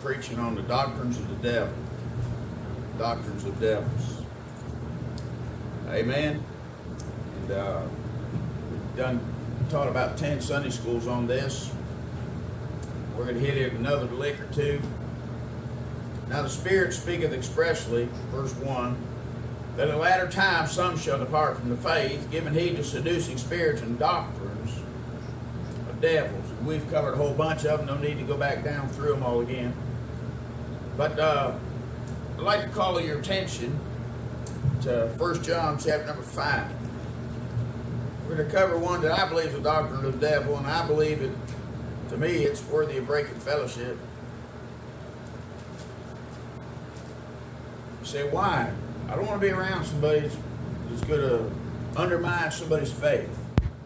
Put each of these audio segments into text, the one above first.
preaching on the doctrines of the devil. Doctrines of devils. Amen. And uh, we've done taught about 10 Sunday schools on this. We're going to hit it another lick or two. Now the Spirit speaketh expressly, verse 1, that in latter time some shall depart from the faith, giving heed to seducing spirits and doctrines of devils. We've covered a whole bunch of them. No need to go back down through them all again. But uh, I'd like to call your attention to 1 John chapter number 5. We're going to cover one that I believe is a doctrine of the devil, and I believe it, to me, it's worthy of breaking fellowship. You say, why? I don't want to be around somebody that's, that's going to undermine somebody's faith.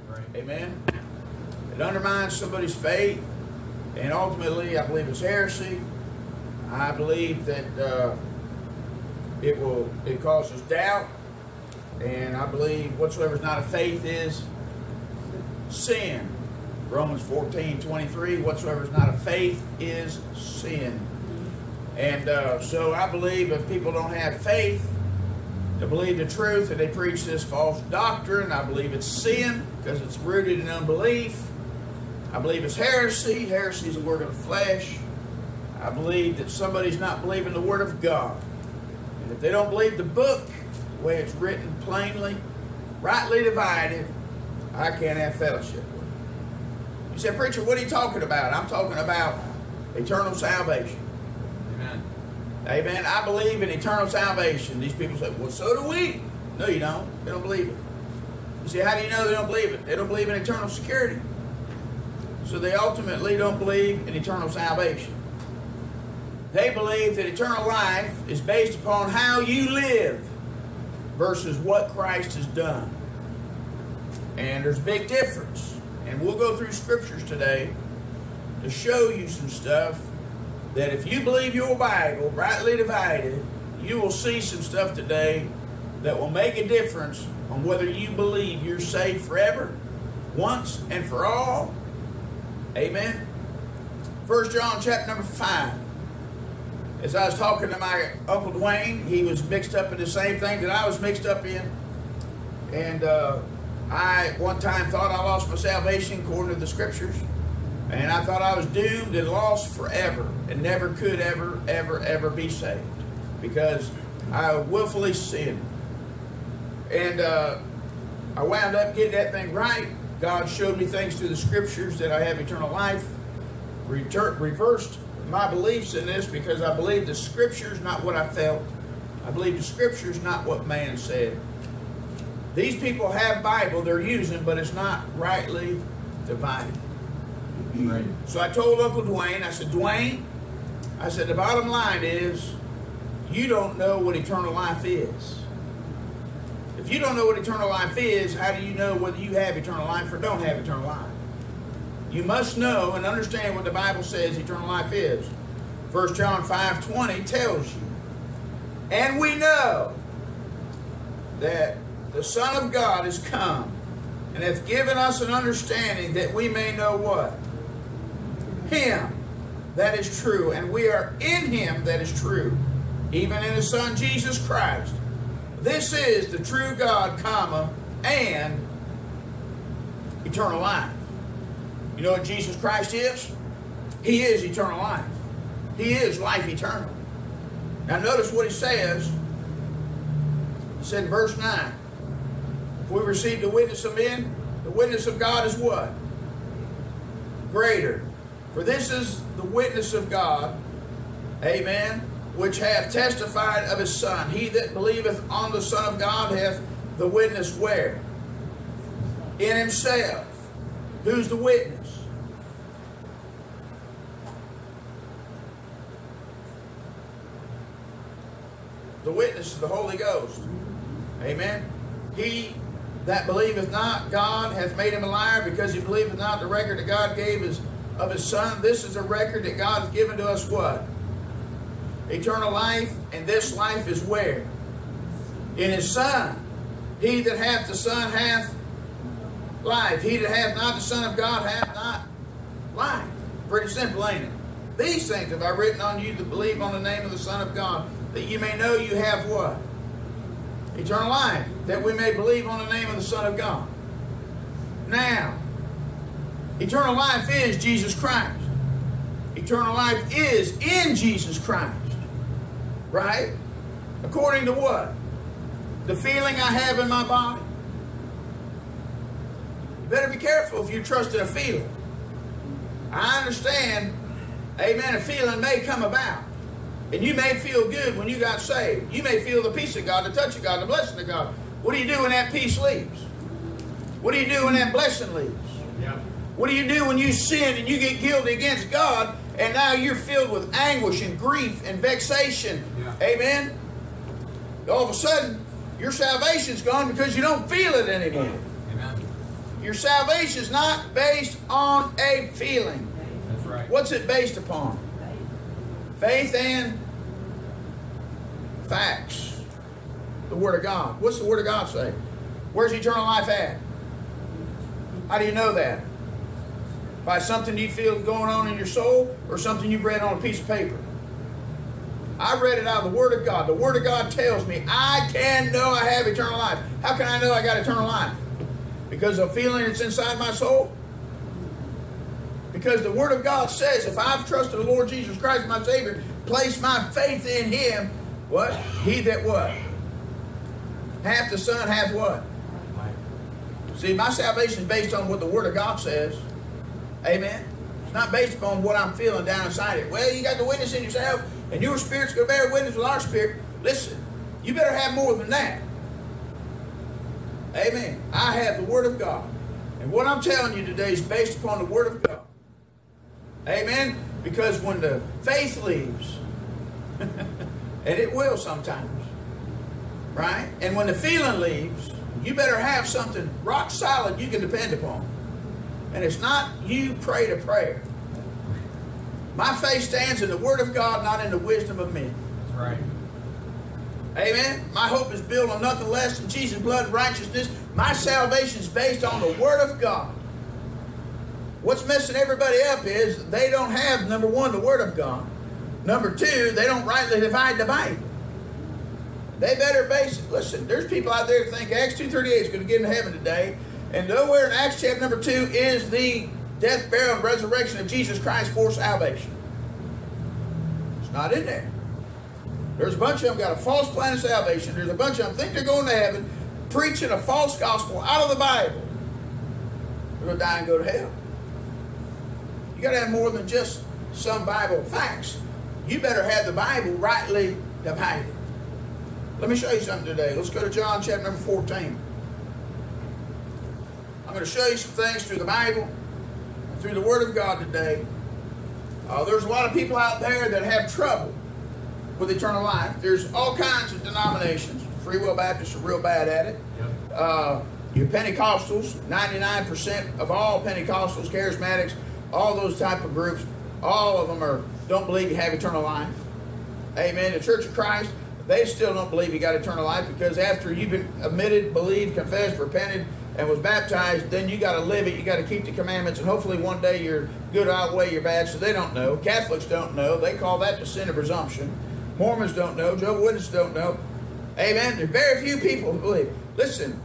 Right. Amen? It undermines somebody's faith, and ultimately, I believe it's heresy. I believe that uh, it will it causes doubt, and I believe whatsoever is not of faith is sin. Romans 14, 23, whatsoever is not of faith is sin. And uh, so I believe if people don't have faith to believe the truth and they preach this false doctrine, I believe it's sin because it's rooted in unbelief. I believe it's heresy. Heresy is a word of the flesh. I believe that somebody's not believing the Word of God. And if they don't believe the book, the way it's written plainly, rightly divided, I can't have fellowship with them. You say, Preacher, what are you talking about? I'm talking about eternal salvation. Amen. Amen. I believe in eternal salvation. These people say, well, so do we. No, you don't. They don't believe it. You say, how do you know they don't believe it? They don't believe in eternal security. So they ultimately don't believe in eternal salvation. They believe that eternal life is based upon how you live versus what Christ has done. And there's a big difference. And we'll go through scriptures today to show you some stuff that if you believe your Bible, rightly divided, you will see some stuff today that will make a difference on whether you believe you're saved forever, once and for all. Amen. First John chapter number five. As I was talking to my Uncle Dwayne, he was mixed up in the same thing that I was mixed up in. And uh, I one time thought I lost my salvation according to the scriptures. And I thought I was doomed and lost forever and never could ever, ever, ever be saved because I willfully sinned. And uh, I wound up getting that thing right. God showed me things through the scriptures that I have eternal life. Retur- reversed my beliefs in this because I believe the scriptures, not what I felt. I believe the scriptures, not what man said. These people have Bible they're using, but it's not rightly divided. Right. So I told Uncle Dwayne, I said, Dwayne, I said, the bottom line is you don't know what eternal life is. If you don't know what eternal life is, how do you know whether you have eternal life or don't have eternal life? You must know and understand what the Bible says eternal life is. 1 John 5 20 tells you. And we know that the Son of God is come and hath given us an understanding that we may know what? Him that is true, and we are in Him that is true, even in His Son Jesus Christ. This is the true God, comma, and eternal life. You know what Jesus Christ is? He is eternal life. He is life eternal. Now notice what he says. He said in verse 9, if we receive the witness of men, the witness of God is what? Greater. For this is the witness of God, amen, which hath testified of his Son. He that believeth on the Son of God hath the witness where? In himself. Who's the witness? The witness is the Holy Ghost. Amen. He that believeth not God hath made him a liar because he believeth not the record that God gave his, of his Son. This is a record that God has given to us what? Eternal life, and this life is where? In his Son. He that hath the Son hath life. He that hath not the Son of God hath not life. Pretty simple, ain't it? These things have I written on you that believe on the name of the Son of God, that you may know you have what? Eternal life, that we may believe on the name of the Son of God. Now, eternal life is Jesus Christ. Eternal life is in Jesus Christ. Right? According to what? The feeling I have in my body. You better be careful if you trust in a feeling. I understand, amen, a feeling may come about. And you may feel good when you got saved. You may feel the peace of God, the touch of God, the blessing of God. What do you do when that peace leaves? What do you do when that blessing leaves? Yep. What do you do when you sin and you get guilty against God and now you're filled with anguish and grief and vexation? Yeah. Amen? All of a sudden, your salvation's gone because you don't feel it anymore. Amen. Your salvation's not based on a feeling. That's right. What's it based upon? Faith and facts. The Word of God. What's the Word of God say? Where's eternal life at? How do you know that? By something you feel going on in your soul or something you've read on a piece of paper? I read it out of the Word of God. The Word of God tells me I can know I have eternal life. How can I know I got eternal life? Because of feeling it's inside my soul? Because the Word of God says, if I've trusted the Lord Jesus Christ, my Savior, place my faith in Him, what? He that what? Half the Son, half what? See, my salvation is based on what the Word of God says. Amen. It's not based upon what I'm feeling down inside it. Well, you got the witness in yourself, and your spirit's going to bear witness with our spirit. Listen, you better have more than that. Amen. I have the Word of God. And what I'm telling you today is based upon the Word of God. Amen. Because when the faith leaves, and it will sometimes, right? And when the feeling leaves, you better have something rock solid you can depend upon. And it's not you pray to prayer. My faith stands in the Word of God, not in the wisdom of men. That's right. Amen. My hope is built on nothing less than Jesus' blood and righteousness. My salvation is based on the Word of God. What's messing everybody up is they don't have, number one, the Word of God. Number two, they don't rightly divide the Bible. They better base it. Listen, there's people out there that think Acts 2.38 is going to get into heaven today. And nowhere in Acts chapter number 2 is the death, burial, and resurrection of Jesus Christ for salvation. It's not in there. There's a bunch of them got a false plan of salvation. There's a bunch of them think they're going to heaven, preaching a false gospel out of the Bible. They're going to die and go to hell. You got to have more than just some Bible facts. You better have the Bible rightly divided. Let me show you something today. Let's go to John chapter number 14. I'm going to show you some things through the Bible, through the Word of God today. Uh, there's a lot of people out there that have trouble with eternal life. There's all kinds of denominations. Free Will Baptists are real bad at it. Yep. Uh, your Pentecostals, 99% of all Pentecostals, charismatics, all those type of groups, all of them are don't believe you have eternal life. Amen. The Church of Christ, they still don't believe you got eternal life because after you've been admitted, believed, confessed, repented, and was baptized, then you got to live it. You got to keep the commandments, and hopefully one day your good outweigh your bad. So they don't know. Catholics don't know. They call that the sin of presumption. Mormons don't know. Jehovah's Witnesses don't know. Amen. There's very few people who believe. Listen,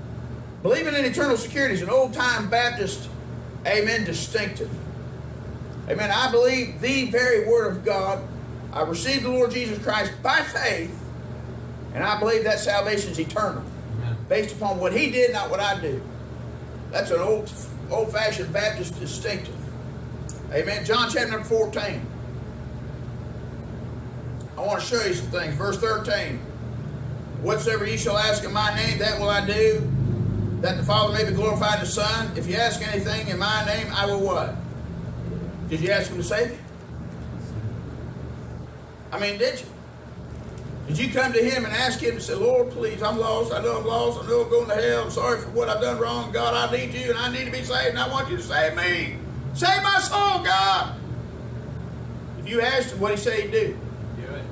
believing in eternal security is an old time Baptist, amen, distinctive. Amen. I believe the very Word of God. I received the Lord Jesus Christ by faith, and I believe that salvation is eternal, Amen. based upon what He did, not what I do. That's an old, old-fashioned Baptist distinctive. Amen. John chapter number 14. I want to show you some things. Verse 13. Whatsoever ye shall ask in my name, that will I do, that the Father may be glorified in the Son. If you ask anything in my name, I will what? Did you ask him to save you? I mean, did you? Did you come to him and ask him to say, Lord, please, I'm lost. I know I'm lost. I know I'm going to hell. I'm sorry for what I've done wrong. God, I need you and I need to be saved and I want you to save me. Save my soul, God. If you asked him what did he said he'd do, Do it.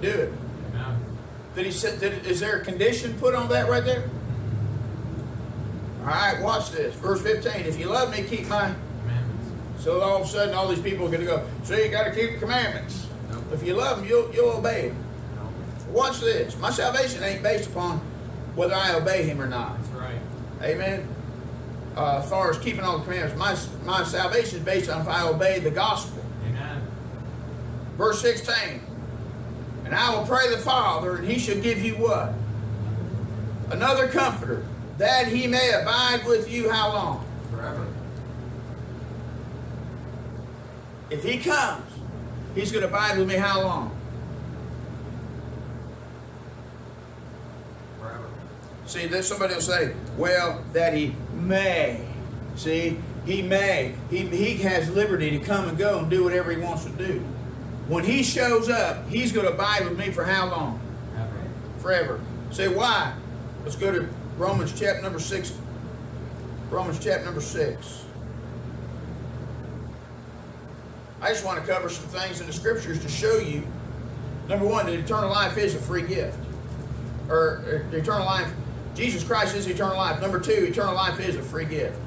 do it. Amen. Did he say, did, is there a condition put on that right there? All right, watch this. Verse 15. If you love me, keep my. So all of a sudden, all these people are going to go, so you got to keep the commandments. If you love them, you'll, you'll obey them. Watch this. My salvation ain't based upon whether I obey him or not. That's right. Amen. Uh, as far as keeping all the commandments, my, my salvation is based on if I obey the gospel. Amen. Verse 16. And I will pray the Father, and he shall give you what? Another comforter, that he may abide with you how long? Forever. If he comes, he's going to abide with me how long? Forever. See, there's somebody will say, well, that he may. See, he may. He, he has liberty to come and go and do whatever he wants to do. When he shows up, he's going to abide with me for how long? Ever. Forever. Say, why? Let's go to Romans chapter number 6. Romans chapter number 6. I just want to cover some things in the scriptures to show you. Number one, that eternal life is a free gift. Or, or eternal life, Jesus Christ is eternal life. Number two, eternal life is a free gift.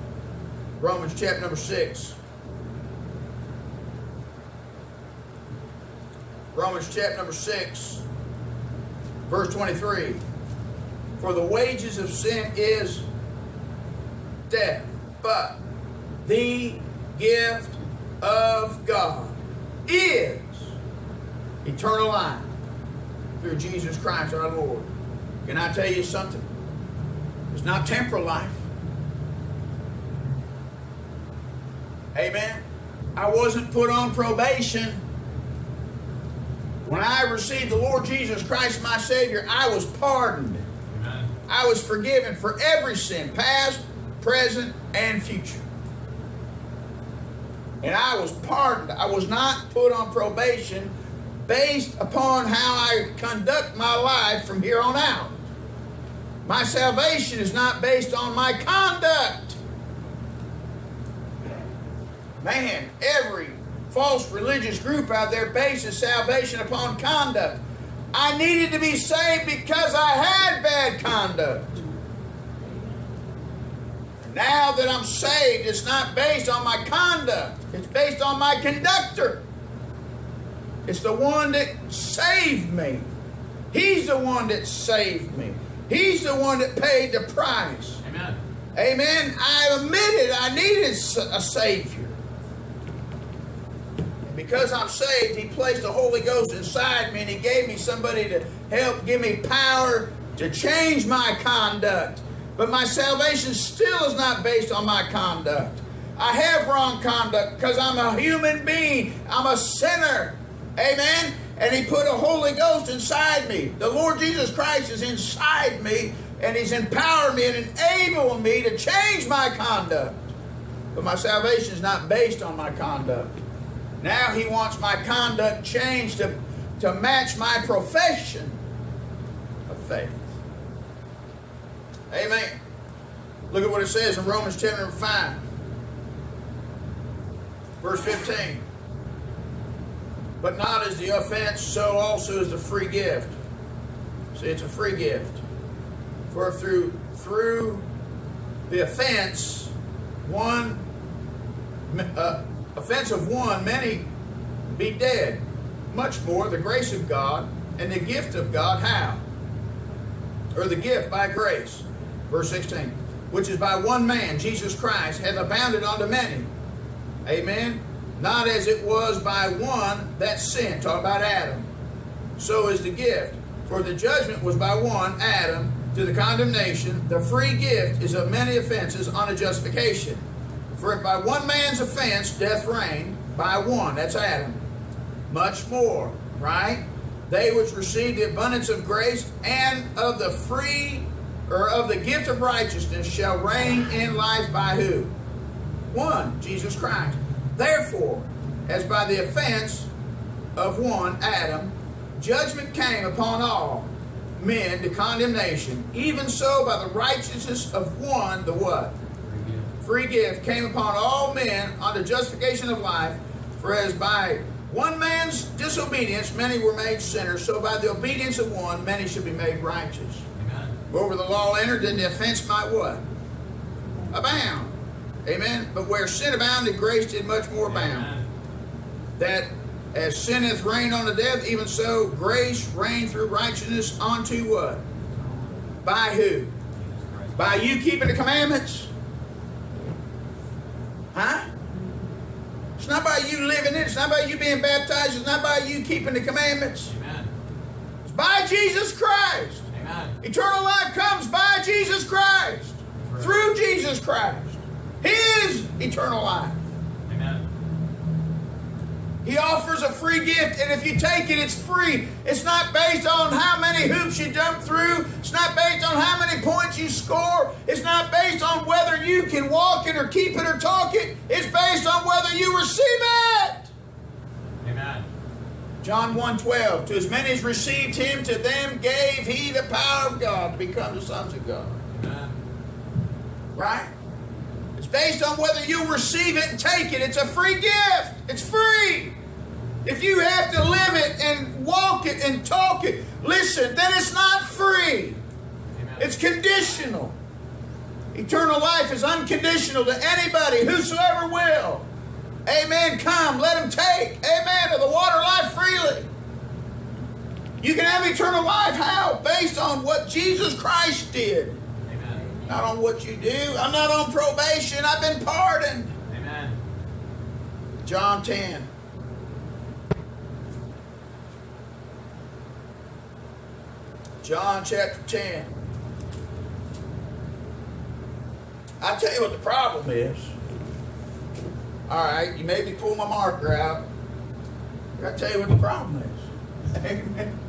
Romans chapter number 6. Romans chapter number 6, verse 23. For the wages of sin is death, but the gift of God is eternal life through Jesus Christ our Lord. Can I tell you something? It's not temporal life. Amen. I wasn't put on probation. When I received the Lord Jesus Christ, my Savior, I was pardoned. Amen. I was forgiven for every sin, past, present, and future. And I was pardoned. I was not put on probation based upon how I conduct my life from here on out. My salvation is not based on my conduct. Man, every false religious group out there bases salvation upon conduct. I needed to be saved because I had bad conduct. Now that I'm saved, it's not based on my conduct, it's based on my conductor. It's the one that saved me. He's the one that saved me. He's the one that paid the price. Amen. Amen. I admitted I needed a Savior. And because I'm saved, He placed the Holy Ghost inside me and He gave me somebody to help give me power to change my conduct. But my salvation still is not based on my conduct. I have wrong conduct because I'm a human being, I'm a sinner. Amen. And He put a Holy Ghost inside me. The Lord Jesus Christ is inside me and He's empowered me and enabled me to change my conduct. But my salvation is not based on my conduct. Now He wants my conduct changed to, to match my profession of faith. Amen. Look at what it says in Romans 10 and 5, verse 15. But not as the offense, so also is the free gift. See, it's a free gift. For through through the offense, one uh, offense of one, many be dead. Much more the grace of God and the gift of God, how? Or the gift by grace. Verse 16. Which is by one man, Jesus Christ, hath abounded unto many. Amen. Not as it was by one that sinned. Talk about Adam. So is the gift. For the judgment was by one, Adam, to the condemnation. The free gift is of many offenses unto justification. For if by one man's offense death reigned, by one, that's Adam, much more, right? They which receive the abundance of grace and of the free or of the gift of righteousness shall reign in life by who? One, Jesus Christ. Therefore, as by the offense of one, Adam, judgment came upon all men to condemnation, even so by the righteousness of one, the what? Free gift. free gift came upon all men unto justification of life. For as by one man's disobedience many were made sinners, so by the obedience of one many should be made righteous. Amen. Moreover, the law entered, then the offense might what? Abound. Amen. But where sin abounded, grace did much more abound. Amen. That as sin hath reigned on the death, even so grace reigned through righteousness unto what? By who? By you keeping the commandments? Huh? It's not by you living it. It's not by you being baptized. It's not by you keeping the commandments. Amen. It's by Jesus Christ. Amen. Eternal life comes by Jesus Christ. Through Jesus Christ. His eternal life. Amen. He offers a free gift, and if you take it, it's free. It's not based on how many hoops you jump through. It's not based on how many points you score. It's not based on whether you can walk it or keep it or talk it. It's based on whether you receive it. Amen. John 1.12, To as many as received him, to them gave he the power of God to become the sons of God. Amen. Right? It's based on whether you receive it and take it. It's a free gift. It's free. If you have to live it and walk it and talk it, listen, then it's not free. Amen. It's conditional. Eternal life is unconditional to anybody, whosoever will. Amen. Come, let him take. Amen. Of the water life freely. You can have eternal life. How? Based on what Jesus Christ did. Not on what you do. I'm not on probation. I've been pardoned. Amen. John 10. John chapter 10. I'll tell you what the problem is. All right, you made me pull my marker out. I tell you what the problem is. Amen.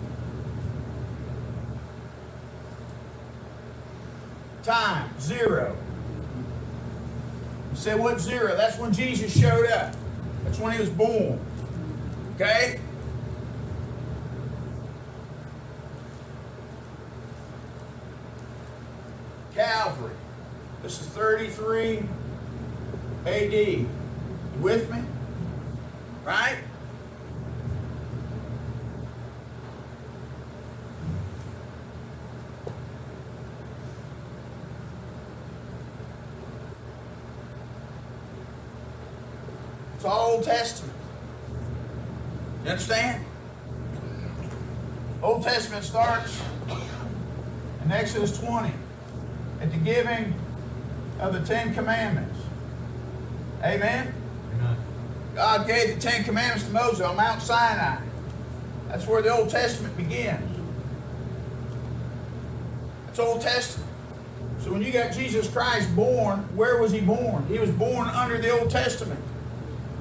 Time, zero. You say what zero? That's when Jesus showed up. That's when he was born. Okay? Calvary. This is 33 AD. You with me? Right? It's all Old Testament. You understand? Old Testament starts in Exodus 20 at the giving of the Ten Commandments. Amen? Amen. God gave the Ten Commandments to Moses on Mount Sinai. That's where the Old Testament begins. That's Old Testament. So when you got Jesus Christ born, where was he born? He was born under the Old Testament.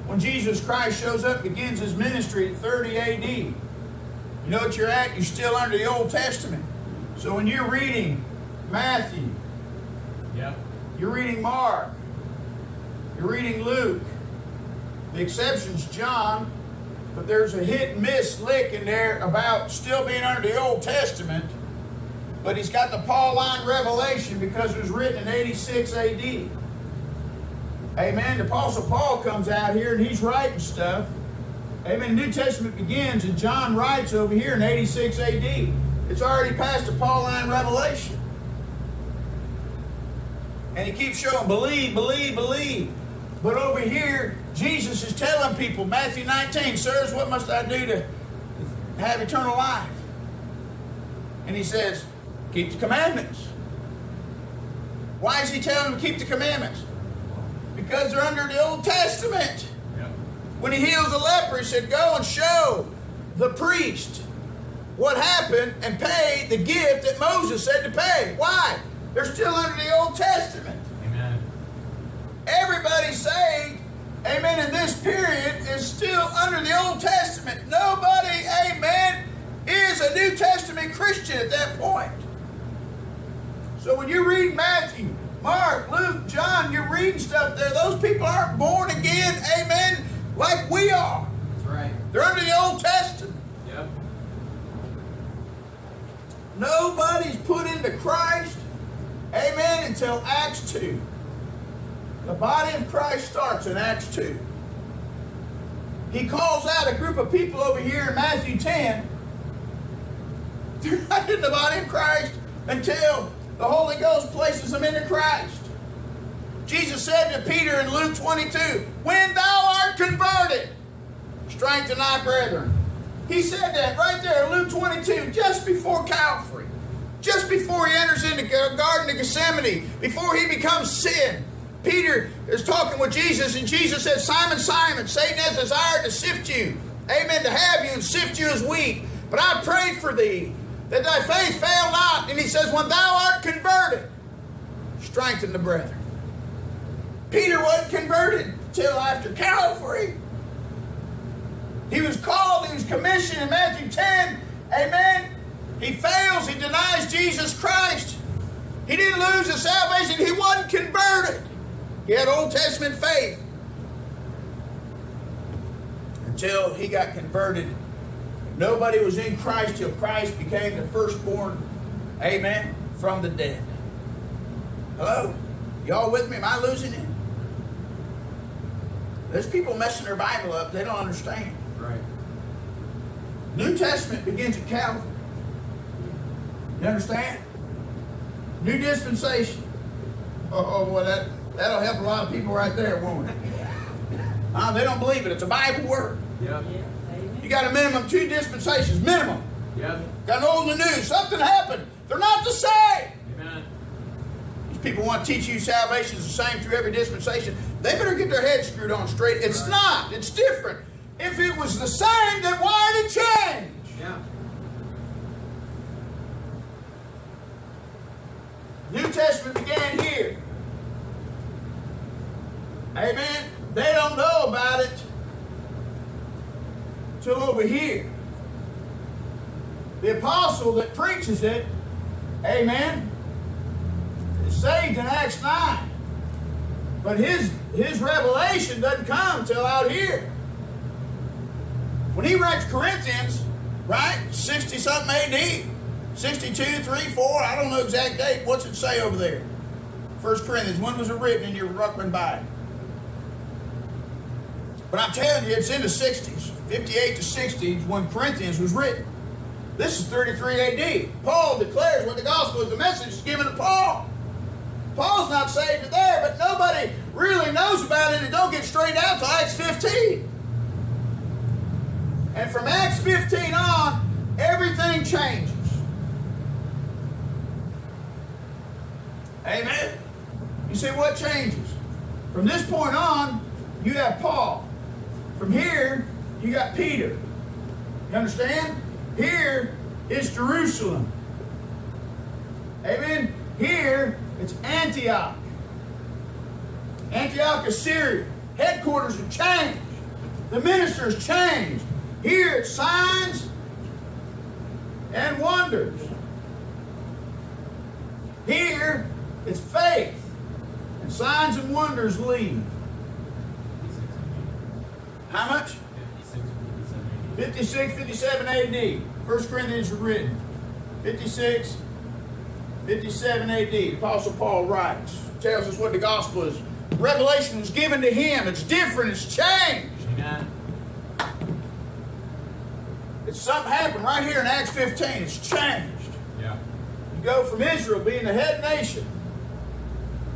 When Jesus Christ shows up, begins his ministry at 30 AD. You know what you're at? You're still under the Old Testament. So when you're reading Matthew, Yep. you're reading Mark, you're reading Luke, the exception's John, but there's a hit and miss lick in there about still being under the Old Testament, but he's got the Pauline revelation because it was written in 86 AD. Amen. The Apostle Paul comes out here and he's writing stuff. Amen. The New Testament begins and John writes over here in 86 AD. It's already past the Pauline revelation. And he keeps showing, believe, believe, believe. But over here, Jesus is telling people, Matthew 19, sirs, what must I do to have eternal life? And he says, keep the commandments. Why is he telling them to keep the commandments? Because they're under the Old Testament. Yep. When he heals a leper, he said, Go and show the priest what happened and pay the gift that Moses said to pay. Why? They're still under the Old Testament. Amen. Everybody saved, amen, in this period is still under the Old Testament. Nobody, amen, is a New Testament Christian at that point. So when you read Matthew, Mark, Luke, John, you're reading stuff there. Those people aren't born again, amen, like we are. That's right. They're under the Old Testament. Yep. Nobody's put into Christ, amen, until Acts 2. The body of Christ starts in Acts 2. He calls out a group of people over here in Matthew 10. They're not in the body of Christ until the Holy Ghost places them into Christ. Jesus said to Peter in Luke 22, When thou art converted, strengthen thy brethren. He said that right there in Luke 22, just before Calvary, just before he enters into the Garden of Gethsemane, before he becomes sin. Peter is talking with Jesus, and Jesus says, Simon, Simon, Satan has desired to sift you. Amen, to have you and sift you as wheat. But I prayed for thee that thy faith fail not. And he says, When thou art converted, strengthen the brethren. Peter wasn't converted till after Calvary. He was called, he was commissioned in Matthew 10. Amen. He fails, he denies Jesus Christ. He didn't lose his salvation, he wasn't converted. He had Old Testament faith until he got converted. Nobody was in Christ till Christ became the firstborn, amen, from the dead. Hello? Y'all with me? Am I losing it? There's people messing their Bible up. They don't understand. Right. New Testament begins at Calvary. You understand? New dispensation. Oh, oh boy, that, that'll help a lot of people right there, won't it? Uh, they don't believe it. It's a Bible word. Yep. You got a minimum two dispensations, minimum. Yep. Got an old and a new. Something happened. They're not the same. Amen. These people want to teach you salvation is the same through every dispensation. They better get their heads screwed on straight. It's Right. not. It's different. If it was the same, then why did it change? Yeah. New Testament began here. Amen. They don't know about it till over here. The apostle that preaches it, amen, is saved in Acts 9. But his his revelation doesn't come till out here. When he writes Corinthians, right, 60 something AD, 62, 3, 4, I don't know exact date. What's it say over there? First Corinthians. When was it written in your Ruckman Bible? But I'm telling you, it's in the 60s. 58 to 60s when Corinthians was written. This is 33 AD. Paul declares when the gospel is the message is given to Paul. Paul's not saved there, but nobody really knows about it. It don't get straightened out till Acts 15. And from Acts 15 on, everything changes. Amen. You say what changes? From this point on, you have Paul. From here, you got Peter. You understand? Here is Jerusalem. Amen. Here it's Antioch. Antioch is Syria. Headquarters have changed. The ministers changed. Here it's signs and wonders. Here it's faith. And signs and wonders lead. How much? 56 57 AD. First Corinthians was written. 56, 57 AD. Apostle Paul writes, tells us what the gospel is. Revelation was given to him. It's different. It's changed. Amen. It's something happened right here in Acts 15. It's changed. Yeah. You go from Israel being the head nation,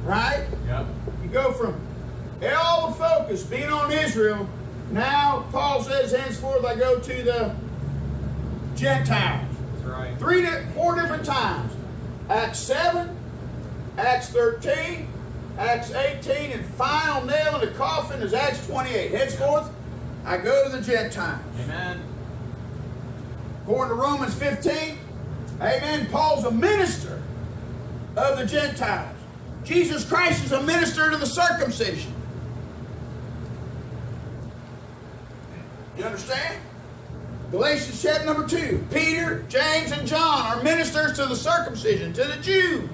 right? Yep. You go from all the focus being on Israel. Now Paul says, henceforth I go to the Gentiles. That's right. Three, four different times. Acts 7, Acts 13, Acts 18, and final nail in the coffin is Acts 28. Henceforth, I go to the Gentiles. Amen. According to Romans 15, amen, Paul's a minister of the Gentiles. Jesus Christ is a minister to the circumcision. You understand? Galatians chapter number 2. Peter, James, and John are ministers to the circumcision, to the Jews.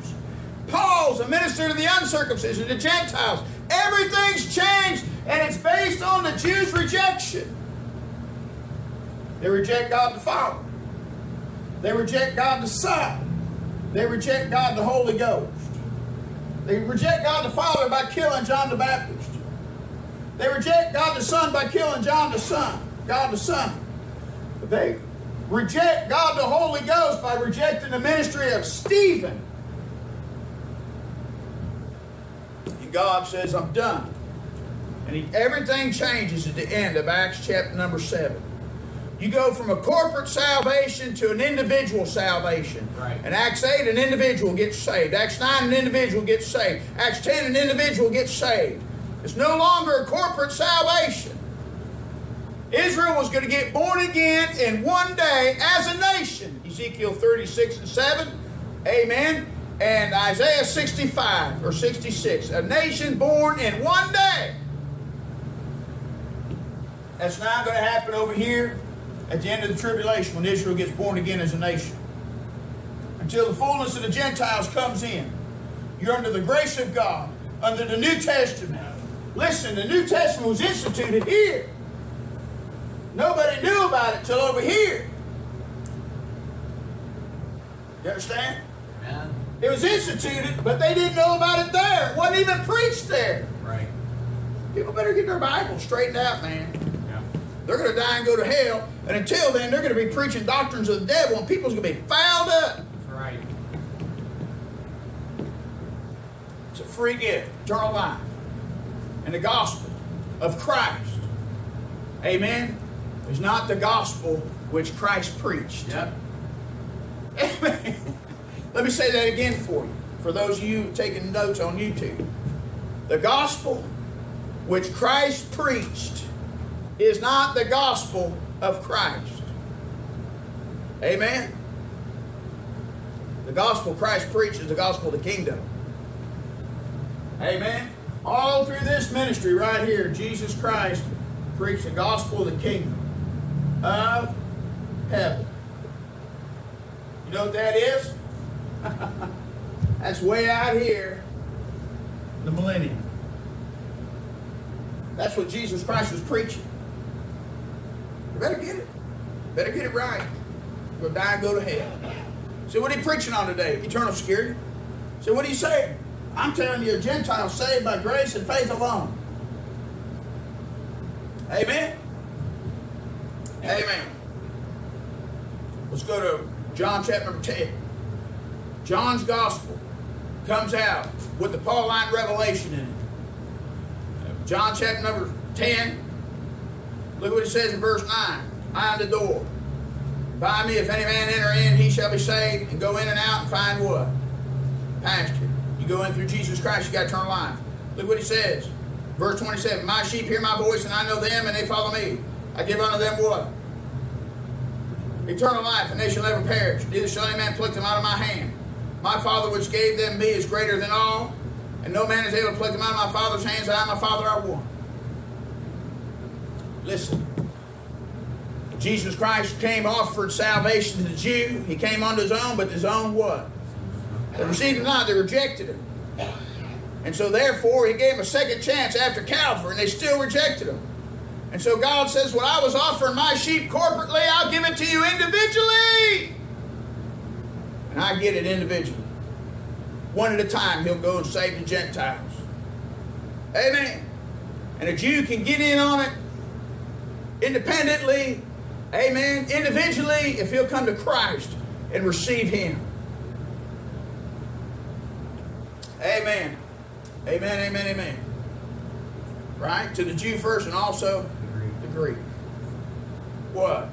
Paul's a minister to the uncircumcision, the Gentiles. Everything's changed, and it's based on the Jews' rejection. They reject God the Father. They reject God the Son. They reject God the Holy Ghost. They reject God the Father by killing John the Baptist. They reject God the Son by killing John the Son, God the Son. They reject God the Holy Ghost by rejecting the ministry of Stephen. And God says, I'm done. And he, everything changes at the end of Acts chapter number 7. You go from a corporate salvation to an individual salvation. Right. In Acts 8, an individual gets saved. Acts 9, an individual gets saved. Acts 10, an individual gets saved. It's no longer a corporate salvation. Israel was going to get born again in one day as a nation. Ezekiel 36 and 7. Amen. And Isaiah 65 or 66. A nation born in one day. That's not going to happen over here at the end of the tribulation when Israel gets born again as a nation. Until the fullness of the Gentiles comes in. You're under the grace of God, under the New Testament. Listen, the New Testament was instituted here. Nobody knew about it till over here. You understand? Amen. It was instituted, but they didn't know about it there. It wasn't even preached there. Right. People better get their Bible straightened out, man. Yeah. They're going to die and go to hell. And until then, they're going to be preaching doctrines of the devil, and people's going to be fouled up. That's right. It's a free gift, eternal life, and the gospel of Christ. Amen. Is not the gospel which Christ preached. Yep. Amen. Let me say that again for you, for those of you taking notes on YouTube. The gospel which Christ preached is not the gospel of Christ. Amen. The gospel Christ preached is the gospel of the kingdom. Amen. All through this ministry right here, Jesus Christ preached the gospel of the kingdom of heaven. You know what that is? That's way out here, the millennium. That's what Jesus Christ was preaching. You better get it. Better get it right. You'll die and go to hell. So what are you preaching on today? Eternal security. So what are you saying? I'm telling you, a Gentile saved by grace and faith alone. Amen. Amen. Let's go to John chapter number 10. John's gospel comes out with the Pauline revelation in it. John chapter number 10. Look what it says in verse 9. I am the door. By me, if any man enter in, he shall be saved, and go in and out and find what? Pasture. You go in through Jesus Christ, you got eternal life. Look what he says. Verse 27. My sheep hear my voice, and I know them, and they follow me. I give unto them what? Eternal life, and they shall never perish. Neither shall any man pluck them out of my hand. My Father which gave them me is greater than all, and no man is able to pluck them out of my Father's hands. I and my Father are one. Listen. Jesus Christ came offered salvation to the Jew. He came unto his own, but his own what? They received him not, they rejected him. And so therefore he gave him a second chance after Calvary, and they still rejected him. And so God says, When I was offering my sheep corporately, I'll give it to you individually. And I get it individually. One at a time, he'll go and save the Gentiles. Amen. And a Jew can get in on it independently, amen, individually, if he'll come to Christ and receive him. Amen. Amen, amen, amen. Right? To the Jew first and also the Greek. What?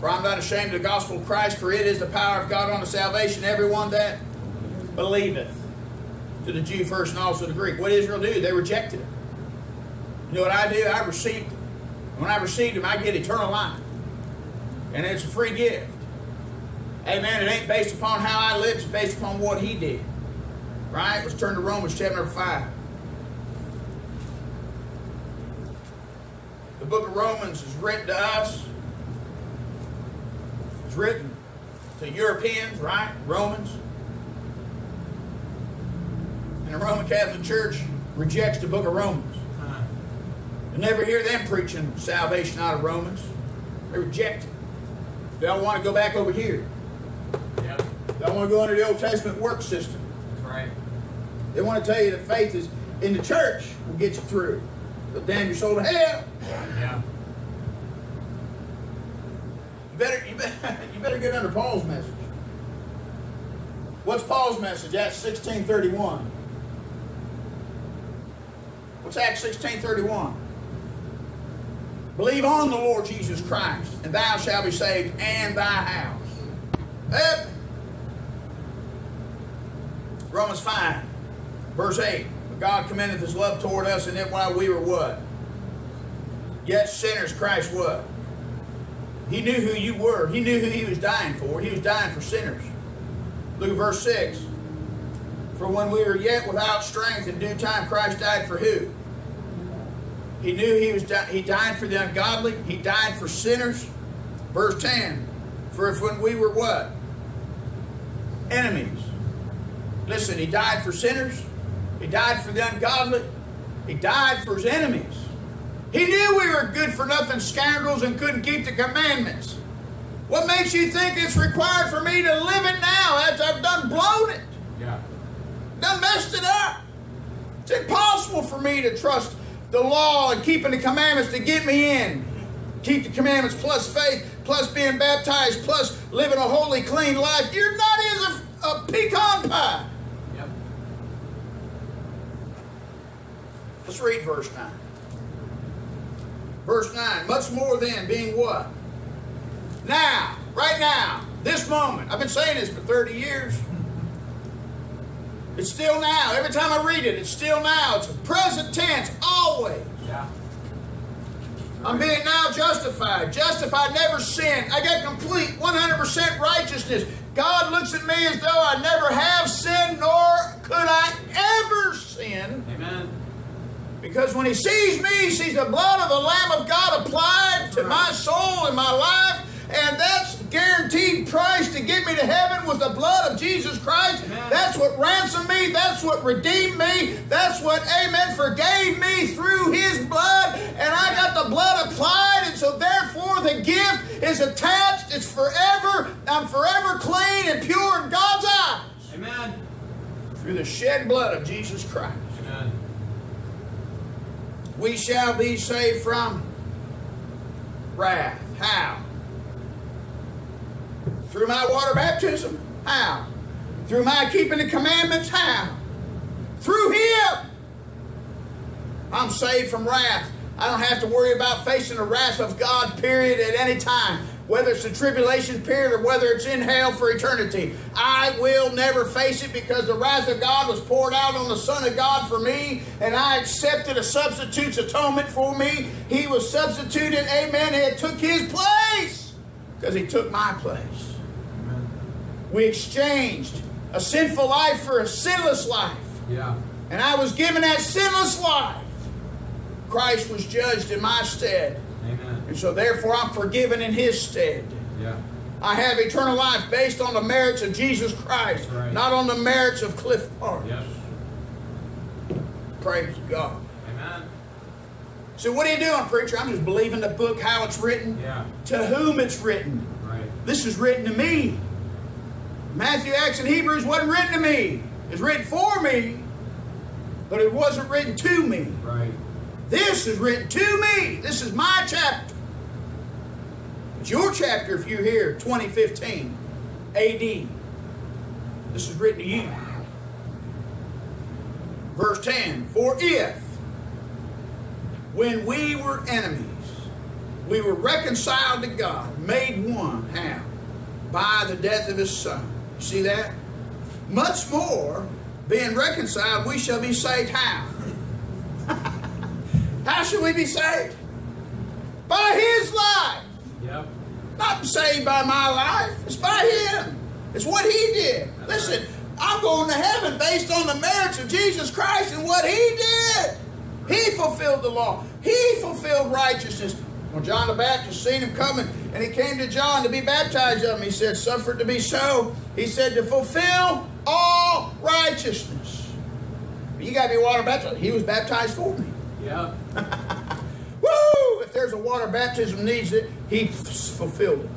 For I'm not ashamed of the gospel of Christ, for it is the power of God unto salvation, everyone that believeth. To the Jew first and also the Greek. What did Israel do? They rejected it. You know what I do? I received him. When I received him, I get eternal life. And it's a free gift. Amen. It ain't based upon how I live, it's based upon what he did. Right? Let's turn to Romans chapter 5. The book of Romans is written to us. It's written to Europeans, right? Romans. And the Roman Catholic Church rejects the book of Romans. You never hear them preaching salvation out of Romans. They reject it. They don't want to go back over here. Yep. They don't want to go under the Old Testament work system. That's right. They want to tell you that faith is in the church will get you through. They'll damn your soul to hell. Yeah. You better, you better, you better get under Paul's message. What's Paul's message? Acts 16:31. What's Acts 16 31? Believe on the Lord Jesus Christ, and thou shalt be saved, and thy house. Yep. Romans 5, verse 8. But God commendeth his love toward us, and that while we were what? Yet sinners, Christ what? He knew who you were. He knew who he was dying for. He was dying for sinners. Look at verse 6. For when we were yet without strength, in due time Christ died for who? He knew he was di- he died for the ungodly. He died for sinners. Verse 10. For if when we were what? Enemies. Listen, he died for sinners. He died for the ungodly. He died for his enemies. He knew we were good for nothing scoundrels and couldn't keep the commandments. What makes you think it's required for me to live it now as I've done blown it? Yeah. Done messed it up. It's impossible for me to trust the law and keeping the commandments to get me in. Keep the commandments plus faith, plus being baptized, plus living a holy, clean life. You're not in a, a pecan pie. Let's read verse 9. Verse 9. Much more than being what? Now, right now, this moment. I've been saying this for 30 years. It's still now. Every time I read it, it's still now. It's a present tense, always. Yeah. I'm being now justified. Justified, never sinned. I got complete 100% righteousness. God looks at me as though I never have sinned, nor could I ever sin. Amen. Because when he sees me, he sees the blood of the Lamb of God applied to my soul and my life. And that's guaranteed price to get me to heaven with the blood of Jesus Christ. Amen. That's what ransomed me. That's what redeemed me. That's what, amen, forgave me through his blood. And I got the blood applied. And so therefore the gift is attached. It's forever. I'm forever clean and pure in God's eyes. Amen. Through the shed blood of Jesus Christ. Amen. We shall be saved from wrath. How? Through my water baptism? How? Through my keeping the commandments? How? Through Him! I'm saved from wrath. I don't have to worry about facing the wrath of God, period, at any time. Whether it's the tribulation period or whether it's in hell for eternity. I will never face it because the wrath of God was poured out on the Son of God for me, and I accepted a substitute's atonement for me. He was substituted, amen, and took his place because he took my place. We exchanged a sinful life for a sinless life. Yeah. And I was given that sinless life. Christ was judged in my stead. And so therefore I'm forgiven in his stead. Yeah. I have eternal life based on the merits of Jesus Christ, right. not on the merits of Cliff Park. Yes. Praise God. Amen. So what are you doing, preacher? I'm just believing the book how it's written, Yeah. to whom it's written. Right. This is written to me. Matthew, Acts, and Hebrews wasn't written to me. It's written for me, but it wasn't written to me. Right. This is written to me. This is my chapter. It's your chapter if you're here, 2015 AD. This is written to you. Verse 10 For if, when we were enemies, we were reconciled to God, made one, how? By the death of his Son. See that? Much more, being reconciled, we shall be saved how? How should we be saved? By his life. Not saved by my life. It's by him. It's what he did. Listen, I'm going to heaven based on the merits of Jesus Christ and what he did. He fulfilled the law. He fulfilled righteousness. When John the Baptist seen him coming, and he came to John to be baptized of him, he said, Suffer it to be so. He said, To fulfill all righteousness. You got to be water baptized. He was baptized for me. Yep. There's a water baptism needs it, he f- fulfilled it.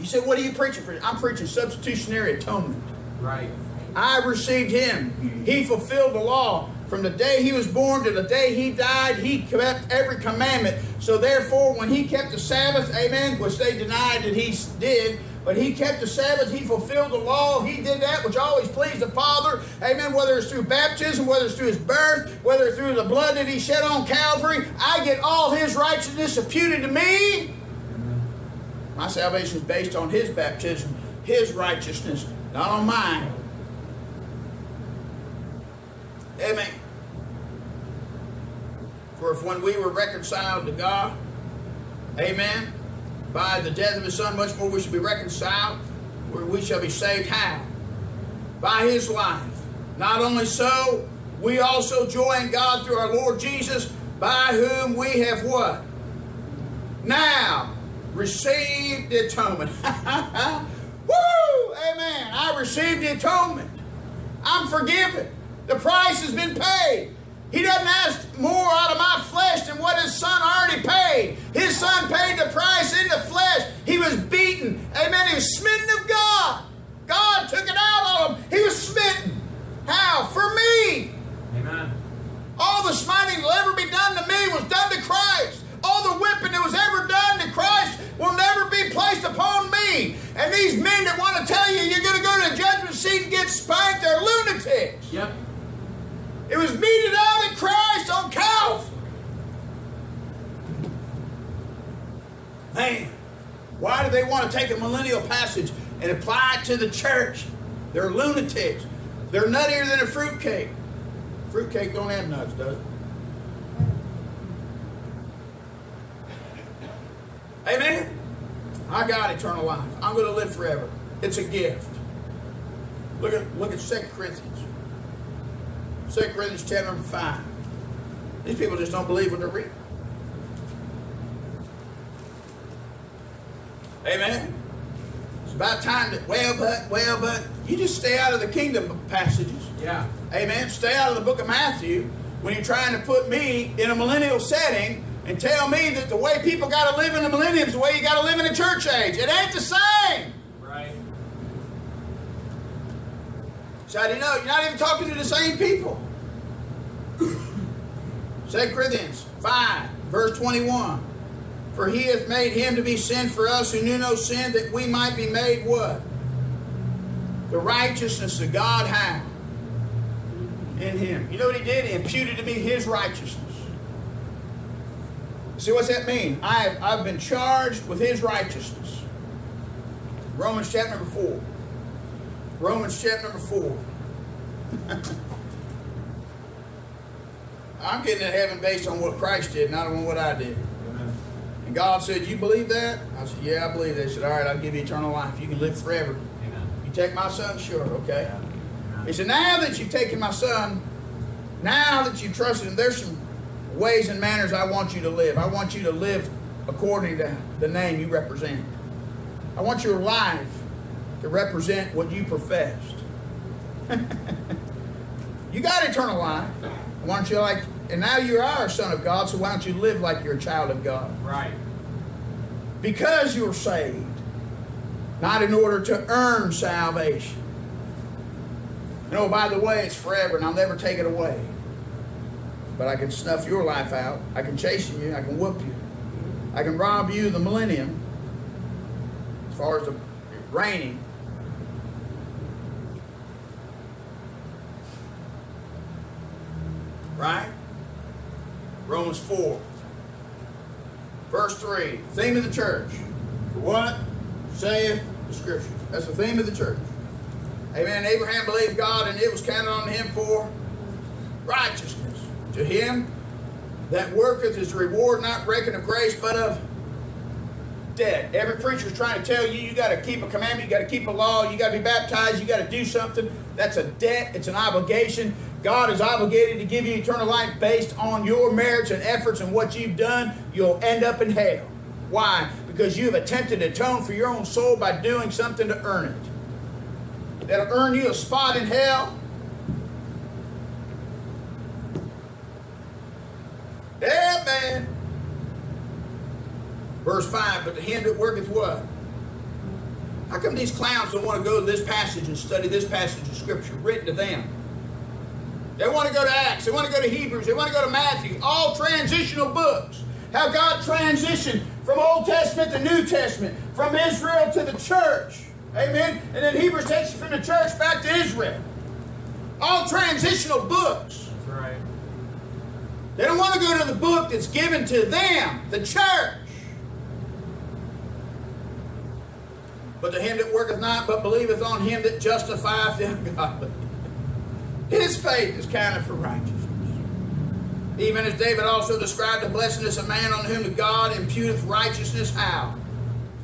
You said, what are you preaching for? I'm preaching substitutionary atonement. Right. I received him. He fulfilled the law. From the day he was born to the day he died, he kept every commandment. So therefore, when he kept the Sabbath, amen, which they denied that he did, But he kept the Sabbath. He fulfilled the law. He did that which always pleased the Father. Amen. Whether it's through baptism, whether it's through his birth, whether it's through the blood that he shed on Calvary, I get all his righteousness imputed to me. My salvation is based on his baptism, his righteousness, not on mine. Amen. For if when we were reconciled to God, amen, by the death of his son, much more we shall be reconciled, where we shall be saved. How? By his life. Not only so, we also joy in God through our Lord Jesus, by whom we have what? Now received the atonement. Woo! Amen. I received the atonement. I'm forgiven. The price has been paid. He doesn't ask more out of my flesh than what his son already paid. His son paid the price in the flesh. He was beaten. Amen. He was smitten of God. God took it out of him. He was smitten. How? For me. Amen. All the smiting that will ever be done to me was done to Christ. All the whipping that was ever done to Christ will never be placed upon me. And these men that want to tell you you're going to go to the judgment seat and get spanked, they're lunatics. Yep. It was meted out in Christ on Calvary. Man, why do they want to take a millennial passage and apply it to the church? They're lunatics. They're nuttier than a fruitcake. Fruitcake don't have nuts, does it? Amen. I got eternal life. I'm going to live forever. It's a gift. Look at look at 2 Corinthians. 2 Corinthians chapter number 5. These people just don't believe what they're reading. Amen. It's about time that, well, but, well, but, you just stay out of the kingdom passages. Yeah. Amen. Stay out of the book of Matthew when you're trying to put me in a millennial setting and tell me that the way people got to live in the millennium is the way you got to live in the church age. It ain't the same. Right. So how do you know? You're not even talking to the same people. 2 Corinthians 5, verse 21. For he hath made him to be sin for us who knew no sin, that we might be made what? The righteousness of God how? In him. You know what he did? He imputed to me his righteousness. See, what's that mean? I have, I've been charged with his righteousness. Romans chapter number 4. Romans chapter number 4. I'm getting to heaven based on what Christ did, not on what I did. Amen. And God said, You believe that? I said, Yeah, I believe that. He said, All right, I'll give you eternal life. You can live forever. Amen. You take my son? Sure, okay. Amen. He said, Now that you've taken my son, now that you've trusted him, there's some ways and manners I want you to live. I want you to live according to the name you represent. I want your life to represent what you professed. you got eternal life. Why don't you like, and now you are a son of God, so why don't you live like you're a child of God? Right. Because you're saved, not in order to earn salvation. Know, by the way, it's forever and I'll never take it away. But I can snuff your life out. I can chasten you. I can whoop you. I can rob you of the millennium as far as the reigning. Right? Romans 4. Verse 3. Theme of the church. What saith the scripture? That's the theme of the church. Amen. Abraham believed God and it was counted on him for righteousness. To him that worketh is reward not reckoned of grace, but of debt. Every preacher is trying to tell you you got to keep a commandment, you got to keep a law, you got to be baptized, you got to do something. That's a debt, it's an obligation. God is obligated to give you eternal life based on your merits and efforts and what you've done. You'll end up in hell. Why? Because you've attempted to atone for your own soul by doing something to earn it. That'll earn you a spot in hell. Yeah, man. Verse 5, but to him that worketh what? How come these clowns don't want to go to this passage and study this passage of Scripture written to them? They want to go to Acts, they want to go to Hebrews, they want to go to Matthew, all transitional books. how God transitioned from Old Testament to New Testament, from Israel to the church. Amen. And then Hebrews takes you from the church back to Israel. All transitional books. That's right. They don't want to go to the book that's given to them, the church. But to him that worketh not, but believeth on him that justifieth the ungodly. His faith is counted for righteousness. Even as David also described the blessedness of man on whom God imputeth righteousness how?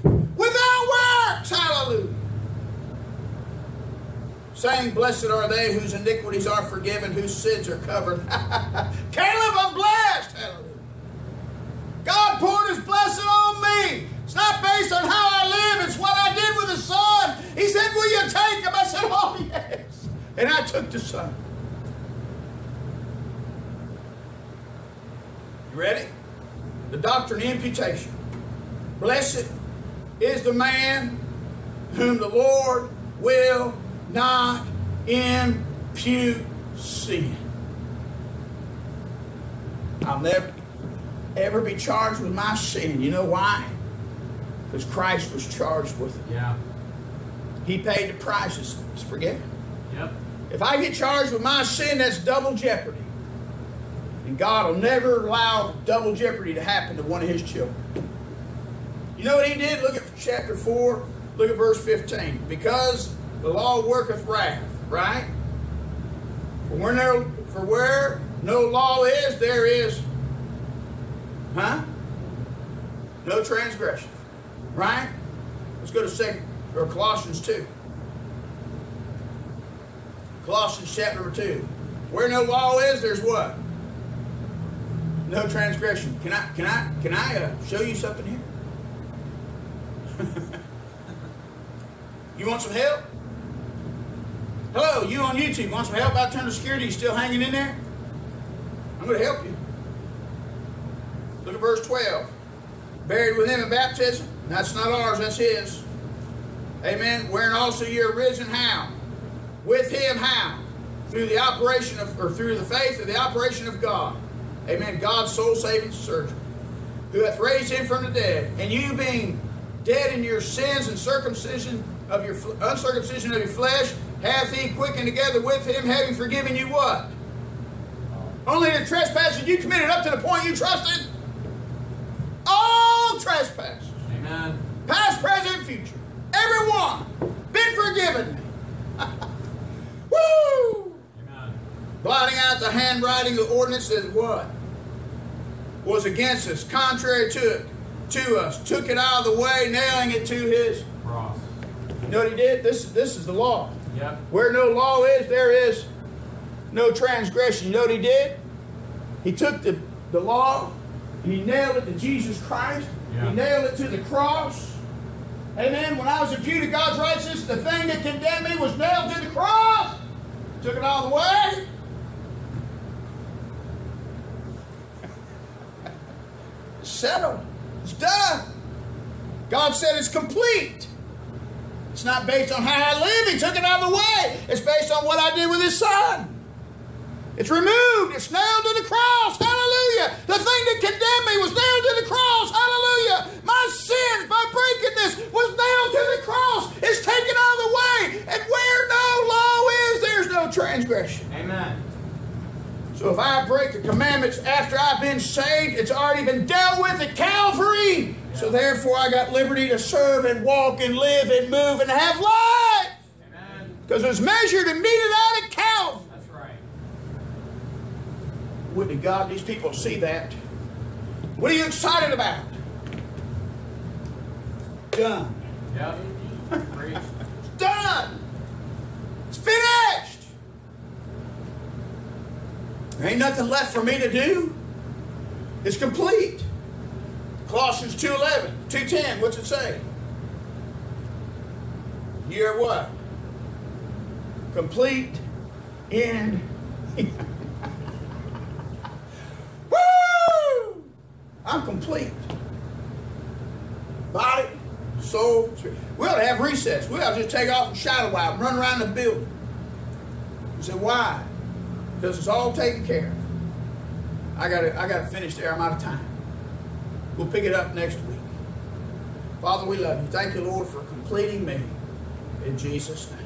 Without works! Hallelujah. Saying, Blessed are they whose iniquities are forgiven, whose sins are covered. Caleb, I'm blessed! Hallelujah. God poured his blessing on me. It's not based on how I live, it's what I did with the son. He said, Will you take him? I said, Oh, yes. And I took the son. You ready? The doctrine of imputation. Blessed is the man whom the Lord will not impute sin. I'll never ever be charged with my sin. You know why? Because Christ was charged with it. Yeah. He paid the price. It's, it's forgiven. Yep. If I get charged with my sin, that's double jeopardy. And God will never allow double jeopardy to happen to one of his children. You know what he did? Look at chapter 4, look at verse 15. Because the law worketh wrath, right? For where no, for where no law is, there is, huh? No transgression, right? Let's go to second or Colossians 2. Colossians chapter number 2. Where no law is, there's what? No transgression. Can I can I can I uh, show you something here? you want some help? Hello, you on YouTube want some help out turn the security? You still hanging in there? I'm going to help you. Look at verse 12. Buried with him in baptism. That's not ours, that's his. Amen. Wherein also you're risen how? With him how? Through the operation of, or through the faith of the operation of God. Amen. God's soul saving surgeon. Who hath raised him from the dead. And you being dead in your sins and circumcision of your uncircumcision of your flesh, hath he quickened together with him, having forgiven you what? Only the trespasses you committed up to the point you trusted. All trespasses. Amen. Past, present, and future. Everyone been forgiven. Blotting out the handwriting of the ordinance that what? Was against us, contrary to it, to us. Took it out of the way, nailing it to his. Cross. You know what he did? This, this is the law. Yep. Where no law is, there is no transgression. You know what he did? He took the, the law and he nailed it to Jesus Christ. Yeah. He nailed it to the cross. Amen. When I was imputed to God's righteousness, the thing that condemned me was nailed to the cross. Took it all the way. Settled. It's done. God said it's complete. It's not based on how I live. He took it out of the way. It's based on what I did with His Son. It's removed. It's nailed to the cross. Hallelujah. The thing that condemned me was nailed to the cross. Hallelujah. My sins, my brokenness was nailed to the cross. It's taken out of the way. And where no law is, there's no transgression. Amen. So if I break the commandments after I've been saved, it's already been dealt with at Calvary. So therefore, I got liberty to serve and walk and live and move and have life. Amen. Because it was measured and meted out at Calvary. That's right. Would to God these people see that. What are you excited about? Done. Yep. It's done. It's finished. There ain't nothing left for me to do. It's complete. Colossians 2.11, 2.10, what's it say? You're what? Complete in Woo! I'm complete. Body, soul, spirit. We ought to have recess. We ought to just take off and shout a while run around the building. You say, why? Because it's all taken care of. I gotta I gotta finish there. I'm out of time. We'll pick it up next week. Father, we love you. Thank you, Lord, for completing me. In Jesus' name.